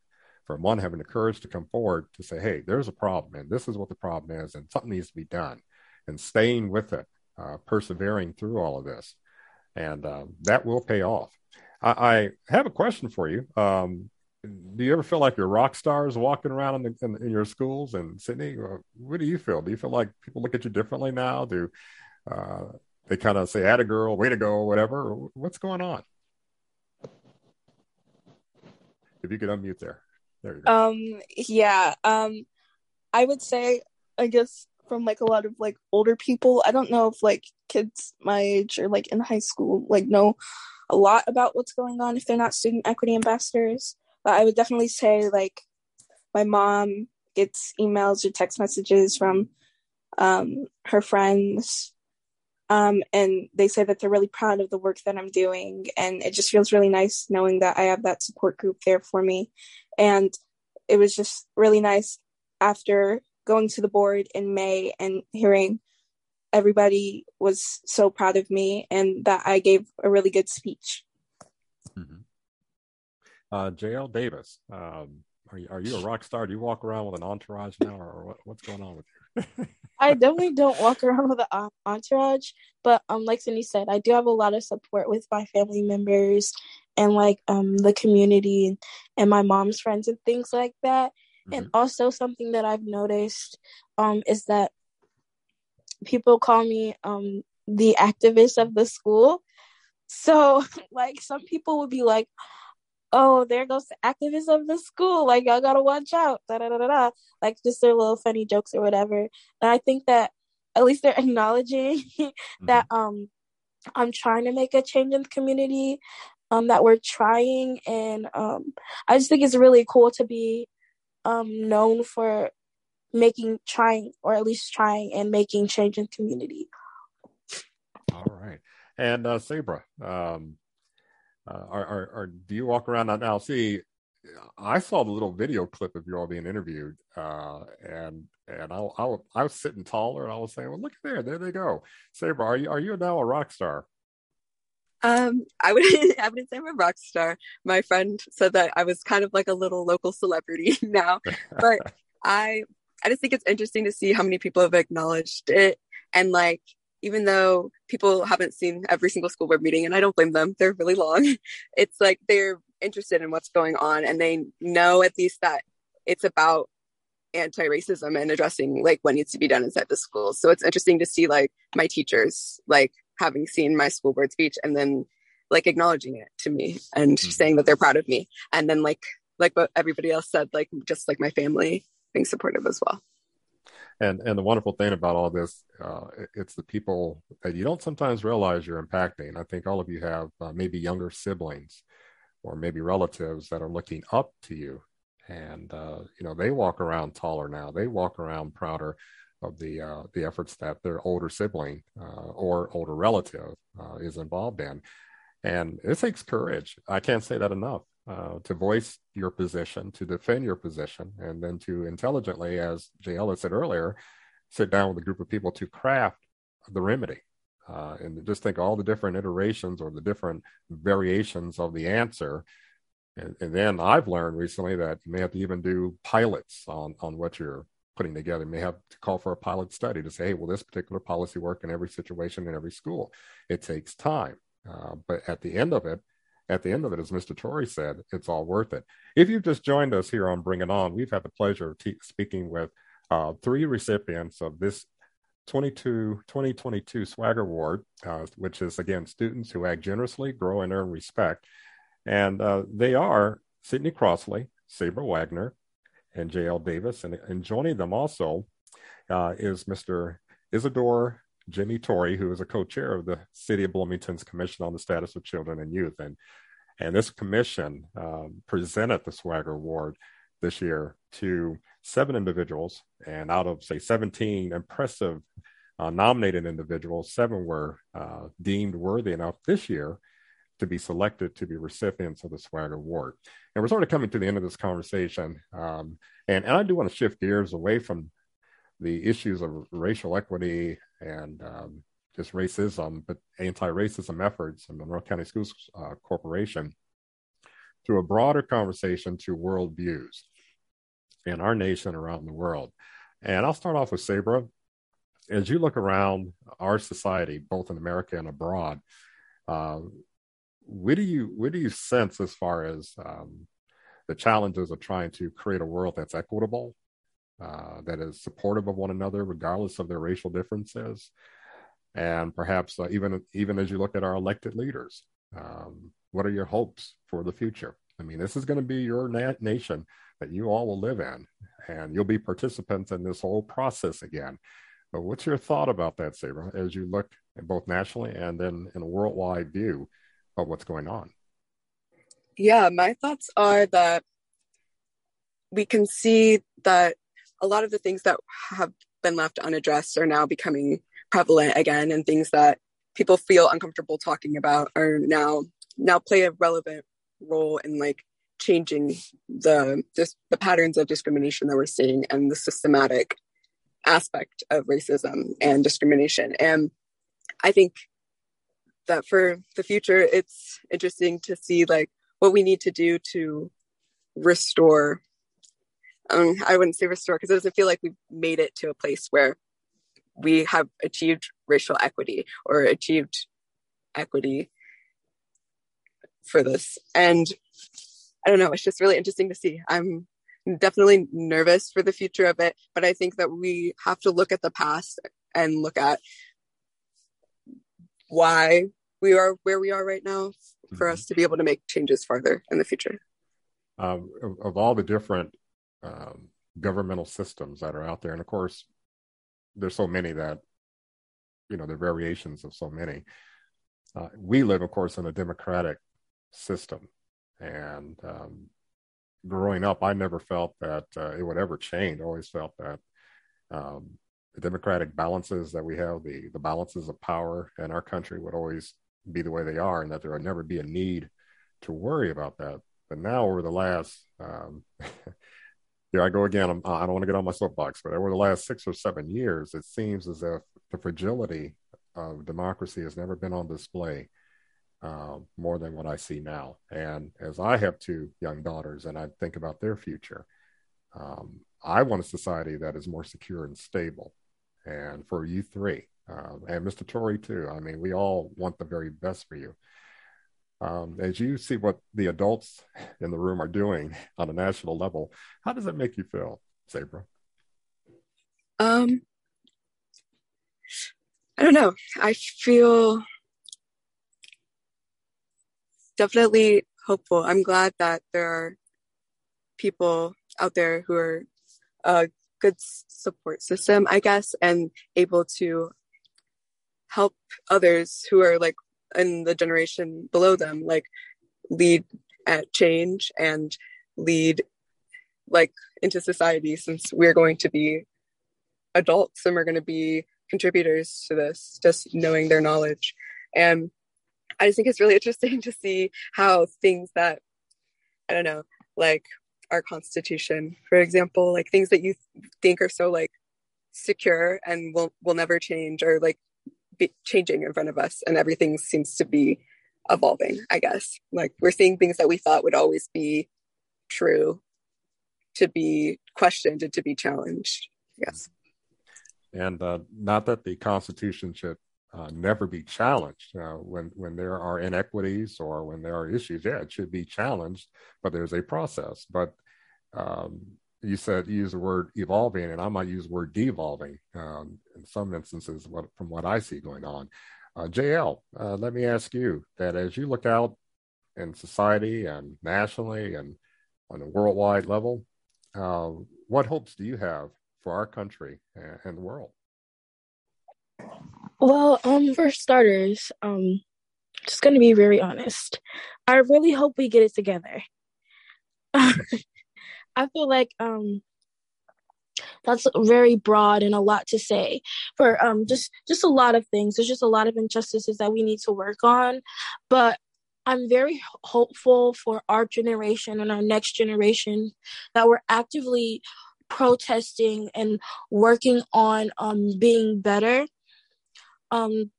for one having the courage to come forward to say, hey, there's a problem, and this is what the problem is, and something needs to be done, and staying with it, uh, persevering through all of this, and uh, that will pay off. I, I, have a question for you. Um, do you ever feel like you're rock stars walking around in, the, in, in, your schools in Sydney? What do you feel? Do you feel like people look at you differently now? Do uh, they kind of say, "Add a girl, way to go," whatever? What's going on? If you could unmute there. There you go. Um, yeah. Um, I would say, I guess from like a lot of like older people. I don't know if like kids my age or like in high school like know a lot about what's going on if they're not student equity ambassadors. But I would definitely say like my mom gets emails or text messages from um, her friends um, and they say that they're really proud of the work that I'm doing. And it just feels really nice knowing that I have that support group there for me. And it was just really nice after going to the board in May and hearing everybody was so proud of me and that I gave a really good speech. Mm-hmm. Uh, JL Davis, um, are you, are you a rock star? Do you walk around with an entourage now, or what, what's going on with you? I definitely don't walk around with an entourage, but um, like Sydney said, I do have a lot of support with my family members and like um the community and, and my mom's friends and things like that. Mm-hmm. And also something that I've noticed um is that people call me um the activist of the school. So like some people would be like, Oh, there goes the activist of the school. Like y'all gotta watch out. Da, da, da, da, da. Like just their little funny jokes or whatever. And I think that at least they're acknowledging mm-hmm. that um I'm trying to make a change in the community, um, that we're trying and um I just think it's really cool to be um known for making trying or at least trying and making change in community all right and uh sabra um uh, are, are, are do you walk around now see i saw the little video clip of you all being interviewed uh and and I, I, I was sitting taller and I was saying, well, look there, there they go. Sabra, are you, are you now a rock star? Um, I would I wouldn't say I'm a rock star. My friend said that I was kind of like a little local celebrity now, but I I just think it's interesting to see how many people have acknowledged it. And like, even though people haven't seen every single school board meeting, and I don't blame them, they're really long, it's like they're interested in what's going on and they know at least that it's about anti-racism and addressing like what needs to be done inside the schools. So it's interesting to see like my teachers like having seen my school board speech and then like acknowledging it to me and mm-hmm. saying that they're proud of me. And then like like what everybody else said, like just like my family being supportive as well. And and the wonderful thing about all this, uh, it's the people that you don't sometimes realize you're impacting. I think all of you have uh, maybe younger siblings or maybe relatives that are looking up to you, and uh, you know they walk around taller now. They walk around prouder of the uh, the efforts that their older sibling uh, or older relative uh, is involved in. And it takes courage. I can't say that enough. Uh, to voice your position, to defend your position, and then to intelligently, as JL said earlier, sit down with a group of people to craft the remedy. Uh, and just think all the different iterations or the different variations of the answer. And, and, then I've learned recently that you may have to even do pilots on, on what you're putting together. You may have to call for a pilot study to say, hey, will this particular policy work in every situation in every school? It takes time. Uh, but at the end of it, at the end of it, as Mr. Torrey said, it's all worth it. If you've just joined us here on Bring It On, we've had the pleasure of speaking with uh, three recipients of this 22, 2022 Swagger Award, uh, which is again students who act generously, grow, and earn respect. And uh, they are Sydney Crossley, Sabra Wagner, and J.L. Davis. And, and joining them also uh, is Mr. Isidore Jimmy Torrey, who is a co-chair of the City of Bloomington's Commission on the Status of Children and Youth. And, and this commission um, presented the Swagger Award this year to seven individuals. And out of, say, 17 impressive uh, nominated individuals, seven were uh, deemed worthy enough this year to be selected to be recipients of the Swagger Award. And we're sort of coming to the end of this conversation. Um, and, and I do want to shift gears away from the issues of racial equity and um, just racism, but anti-racism efforts in Monroe County Schools uh, Corporation to a broader conversation to worldviews in our nation around the world. And I'll start off with Sabra. As you look around our society, both in America and abroad, uh, what do you what do you sense as far as um, the challenges of trying to create a world that's equitable uh, that is supportive of one another, regardless of their racial differences, and perhaps uh, even even as you look at our elected leaders, um, what are your hopes for the future? I mean, this is going to be your na- nation that you all will live in, and you'll be participants in this whole process again. But what's your thought about that, Sabra, as you look both nationally and then in a worldwide view of what's going on? Yeah, my thoughts are that we can see that a lot of the things that have been left unaddressed are now becoming prevalent again and things that people feel uncomfortable talking about are now now play a relevant role in like changing the just the patterns of discrimination that we're seeing and the systematic aspect of racism and discrimination. And i think that for the future it's interesting to see like what we need to do to restore um, I wouldn't say restore because it doesn't feel like we've made it to a place where we have achieved racial equity or achieved equity for this. And I don't know, it's just really interesting to see. I'm definitely nervous for the future of it, but I think that we have to look at the past and look at why we are where we are right now for mm-hmm. us to be able to make changes farther in the future. Um, of, of all the different um, governmental systems that are out there. And of course, there's so many that, you know, the variations of so many. Uh, we live, of course, in a democratic system. And um, growing up, I never felt that uh, it would ever change. I always felt that um, the democratic balances that we have, the, the balances of power in our country would always be the way they are, and that there would never be a need to worry about that. But now, over the last um, here I go again. I'm, I do not want to get on my soapbox, but over the last six or seven years, it seems as if the fragility of democracy has never been on display uh, more than what I see now. And as I have two young daughters and I think about their future, um, I want a society that is more secure and stable. And for you three, uh, and Mr. Torrey too, I mean, we all want the very best for you um, as you see what the adults in the room are doing on a national level, how does that make you feel, Sabra? Um, I don't know. I feel definitely hopeful. I'm glad that there are people out there who are a good support system, I guess, and able to help others who are like and the generation below them like lead at change and lead like into society since we're going to be adults and we're going to be contributors to this just knowing their knowledge. And I just think it's really interesting to see how things that I don't know, like our constitution, for example, like things that you think are so like secure and will will never change or like changing in front of us and everything seems to be evolving, I guess. Like we're seeing things that we thought would always be true to be questioned and to be challenged. Yes. And uh, not that the Constitution should uh, never be challenged uh, when when there are inequities or when there are issues. Yeah, it should be challenged, but there's a process. But um, you said you use the word evolving, and I might use the word devolving um, in some instances. What, from what I see going on, uh, JL, uh, let me ask you that as you look out in society and nationally and on a worldwide level, uh, what hopes do you have for our country and, and the world? Well, um, for starters, um, just gonna be very honest. I really hope we get it together. I feel like um that's very broad and a lot to say for um just just a lot of things. There's just a lot of injustices that we need to work on, but I'm very hopeful for our generation and our next generation that we're actively protesting and working on um being better um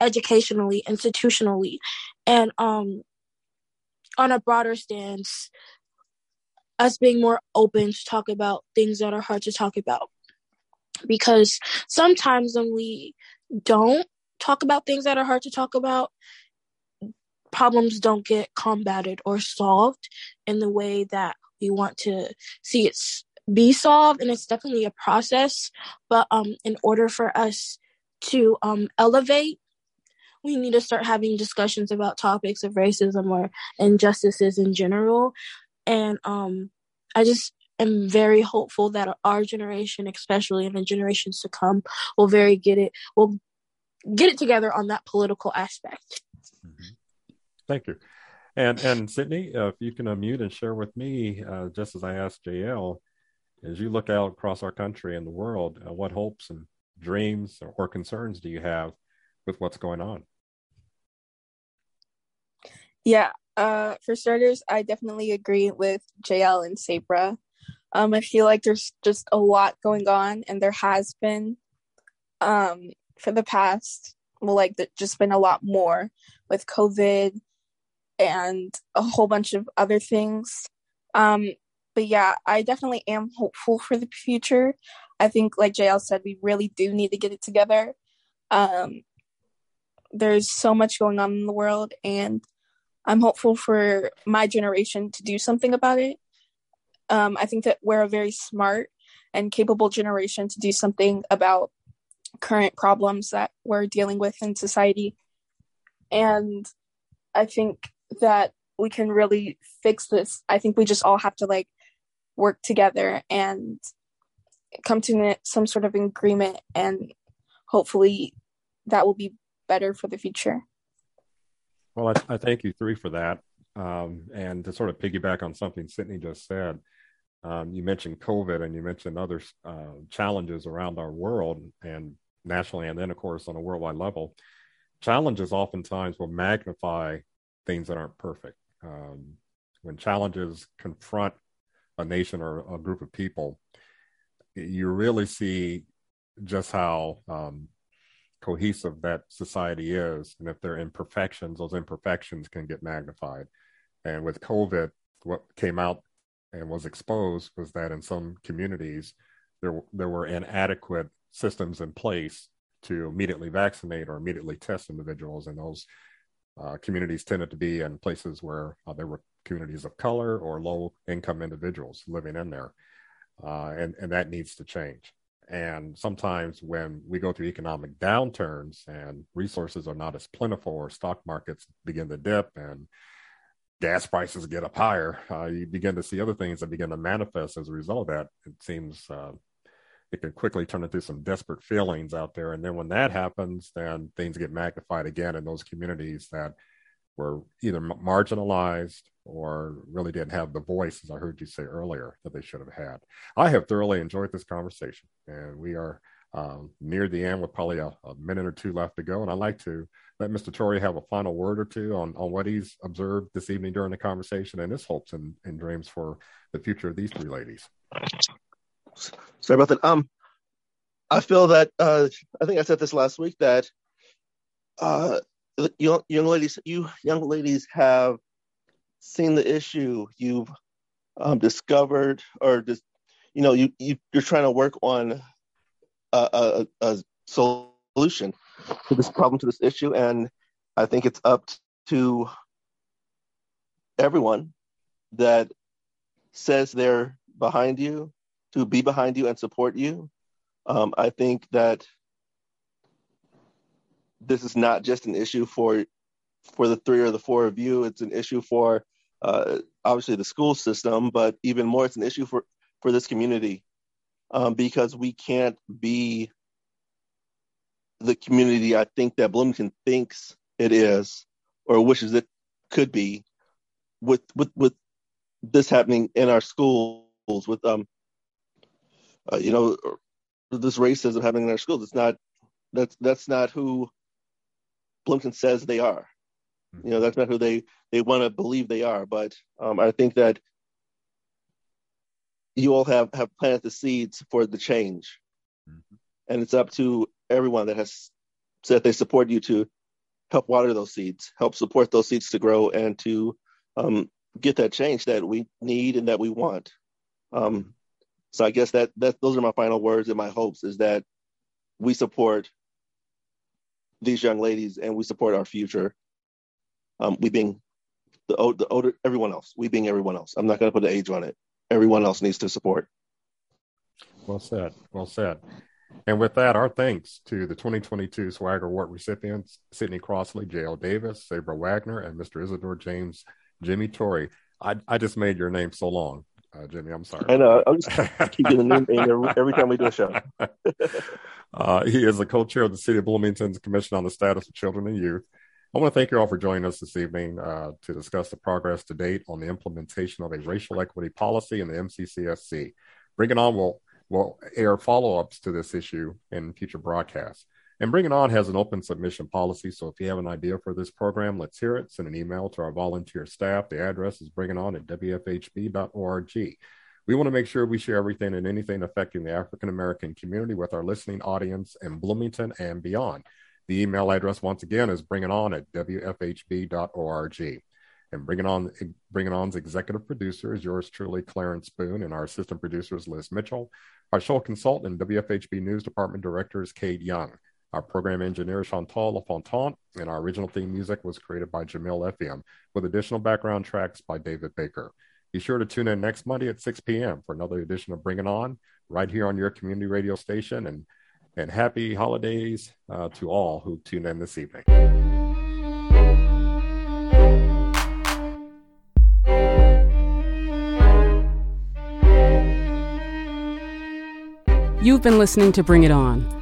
educationally institutionally and um on a broader stance us being more open to talk about things that are hard to talk about. Because sometimes when we don't talk about things that are hard to talk about, problems don't get combated or solved in the way that we want to see it be solved. And it's definitely a process. But um, in order for us to um, elevate, we need to start having discussions about topics of racism or injustices in general and um i just am very hopeful that our generation especially and the generations to come will very get it will get it together on that political aspect. Mm-hmm. thank you. And and sydney uh, if you can unmute and share with me uh, just as i asked jl as you look out across our country and the world uh, what hopes and dreams or, or concerns do you have with what's going on? Yeah uh, for starters, I definitely agree with JL and Sabra. Um, I feel like there's just a lot going on, and there has been um, for the past, well, like there's just been a lot more with COVID and a whole bunch of other things. Um, but yeah, I definitely am hopeful for the future. I think, like JL said, we really do need to get it together. Um, there's so much going on in the world, and I'm hopeful for my generation to do something about it. Um, I think that we're a very smart and capable generation to do something about current problems that we're dealing with in society. And I think that we can really fix this. I think we just all have to like work together and come to some sort of agreement, and hopefully that will be better for the future. Well, I, I thank you three for that. Um, and to sort of piggyback on something Sydney just said, um, you mentioned COVID and you mentioned other uh, challenges around our world and nationally, and then, of course, on a worldwide level. Challenges oftentimes will magnify things that aren't perfect. Um, when challenges confront a nation or a group of people, you really see just how um, cohesive that society is. And if there are imperfections, those imperfections can get magnified. And with COVID, what came out and was exposed was that in some communities, there, there were inadequate systems in place to immediately vaccinate or immediately test individuals. And those uh, communities tended to be in places where uh, there were communities of color or low income individuals living in there. Uh, and, and that needs to change. And sometimes when we go through economic downturns and resources are not as plentiful or stock markets begin to dip and gas prices get up higher, uh, you begin to see other things that begin to manifest as a result of that. It seems uh, it can quickly turn into some desperate feelings out there. And then when that happens, then things get magnified again in those communities that were either marginalized or really didn't have the voice, as I heard you say earlier, that they should have had. I have thoroughly enjoyed this conversation, and we are um, near the end with probably a, a, minute or two left to go. And I'd like to let Mr. Torrey have a final word or two on, on what he's observed this evening during the conversation and his hopes and, and dreams for the future of these three ladies. Sorry about that. Um, I feel that uh, I think I said this last week that uh, young, young ladies, you young ladies have seen the issue. You've um, discovered, or just you know, you, you you're trying to work on a, a, a solution to this problem, to this issue, and I think it's up to everyone that says they're behind you to be behind you and support you. Um, I think that this is not just an issue for for the three or the four of you. It's an issue for uh, obviously the school system, but even more, it's an issue for for this community um, because we can't be the community I think that Bloomington thinks it is or wishes it could be with with with this happening in our schools with um uh, you know this racism happening in our schools it's not that's that's not who Bloomington says they are. You know that's not who they they want to believe they are but um, I think that you all have have planted the seeds for the change. Mm-hmm. and it's up to everyone that has said they support you to help water those seeds help support those seeds to grow and to um, get that change that we need and that we want. Um, so i guess that that those are my final words and my hopes is that we support these young ladies and we support our future um, we being the, the older everyone else we being everyone else i'm not going to put an age on it everyone else needs to support. Well said. Well said. And with that, our thanks to the 2022 Swagger Award recipients, Sydney Crossley, J.L. Davis, Sabra Wagner, and Mr. Isidore James, Jimmy Torrey. I, I just made your name so long, uh, Jimmy. I'm sorry. I know. I'll just keep getting the name every, every time we do a show. uh, he is the co-chair of the City of Bloomington's Commission on the Status of Children and Youth. I want to thank you all for joining us this evening uh, to discuss the progress to date on the implementation of a racial equity policy in the MCCSC. Bring It On will, will air follow ups to this issue in future broadcasts. And Bring It On has an open submission policy. So if you have an idea for this program, let's hear it. Send an email to our volunteer staff. The address is bringiton at wfhb.org. We want to make sure we share everything and anything affecting the African American community with our listening audience in Bloomington and beyond. The email address, once again, is bringiton at wfhb.org. And bringing On, Bring It On's executive producer is yours truly, Clarence Boone, and our assistant producer is Liz Mitchell. Our show consultant WFHB News Department director is Kate Young. Our program engineer is Chantal LaFontant, and our original theme music was created by Jamil Effiam, with additional background tracks by David Baker. Be sure to tune in next Monday at 6 p.m. for another edition of Bring It On, right here on your community radio station. And and happy holidays uh, to all who tune in this evening. You've been listening to Bring It On,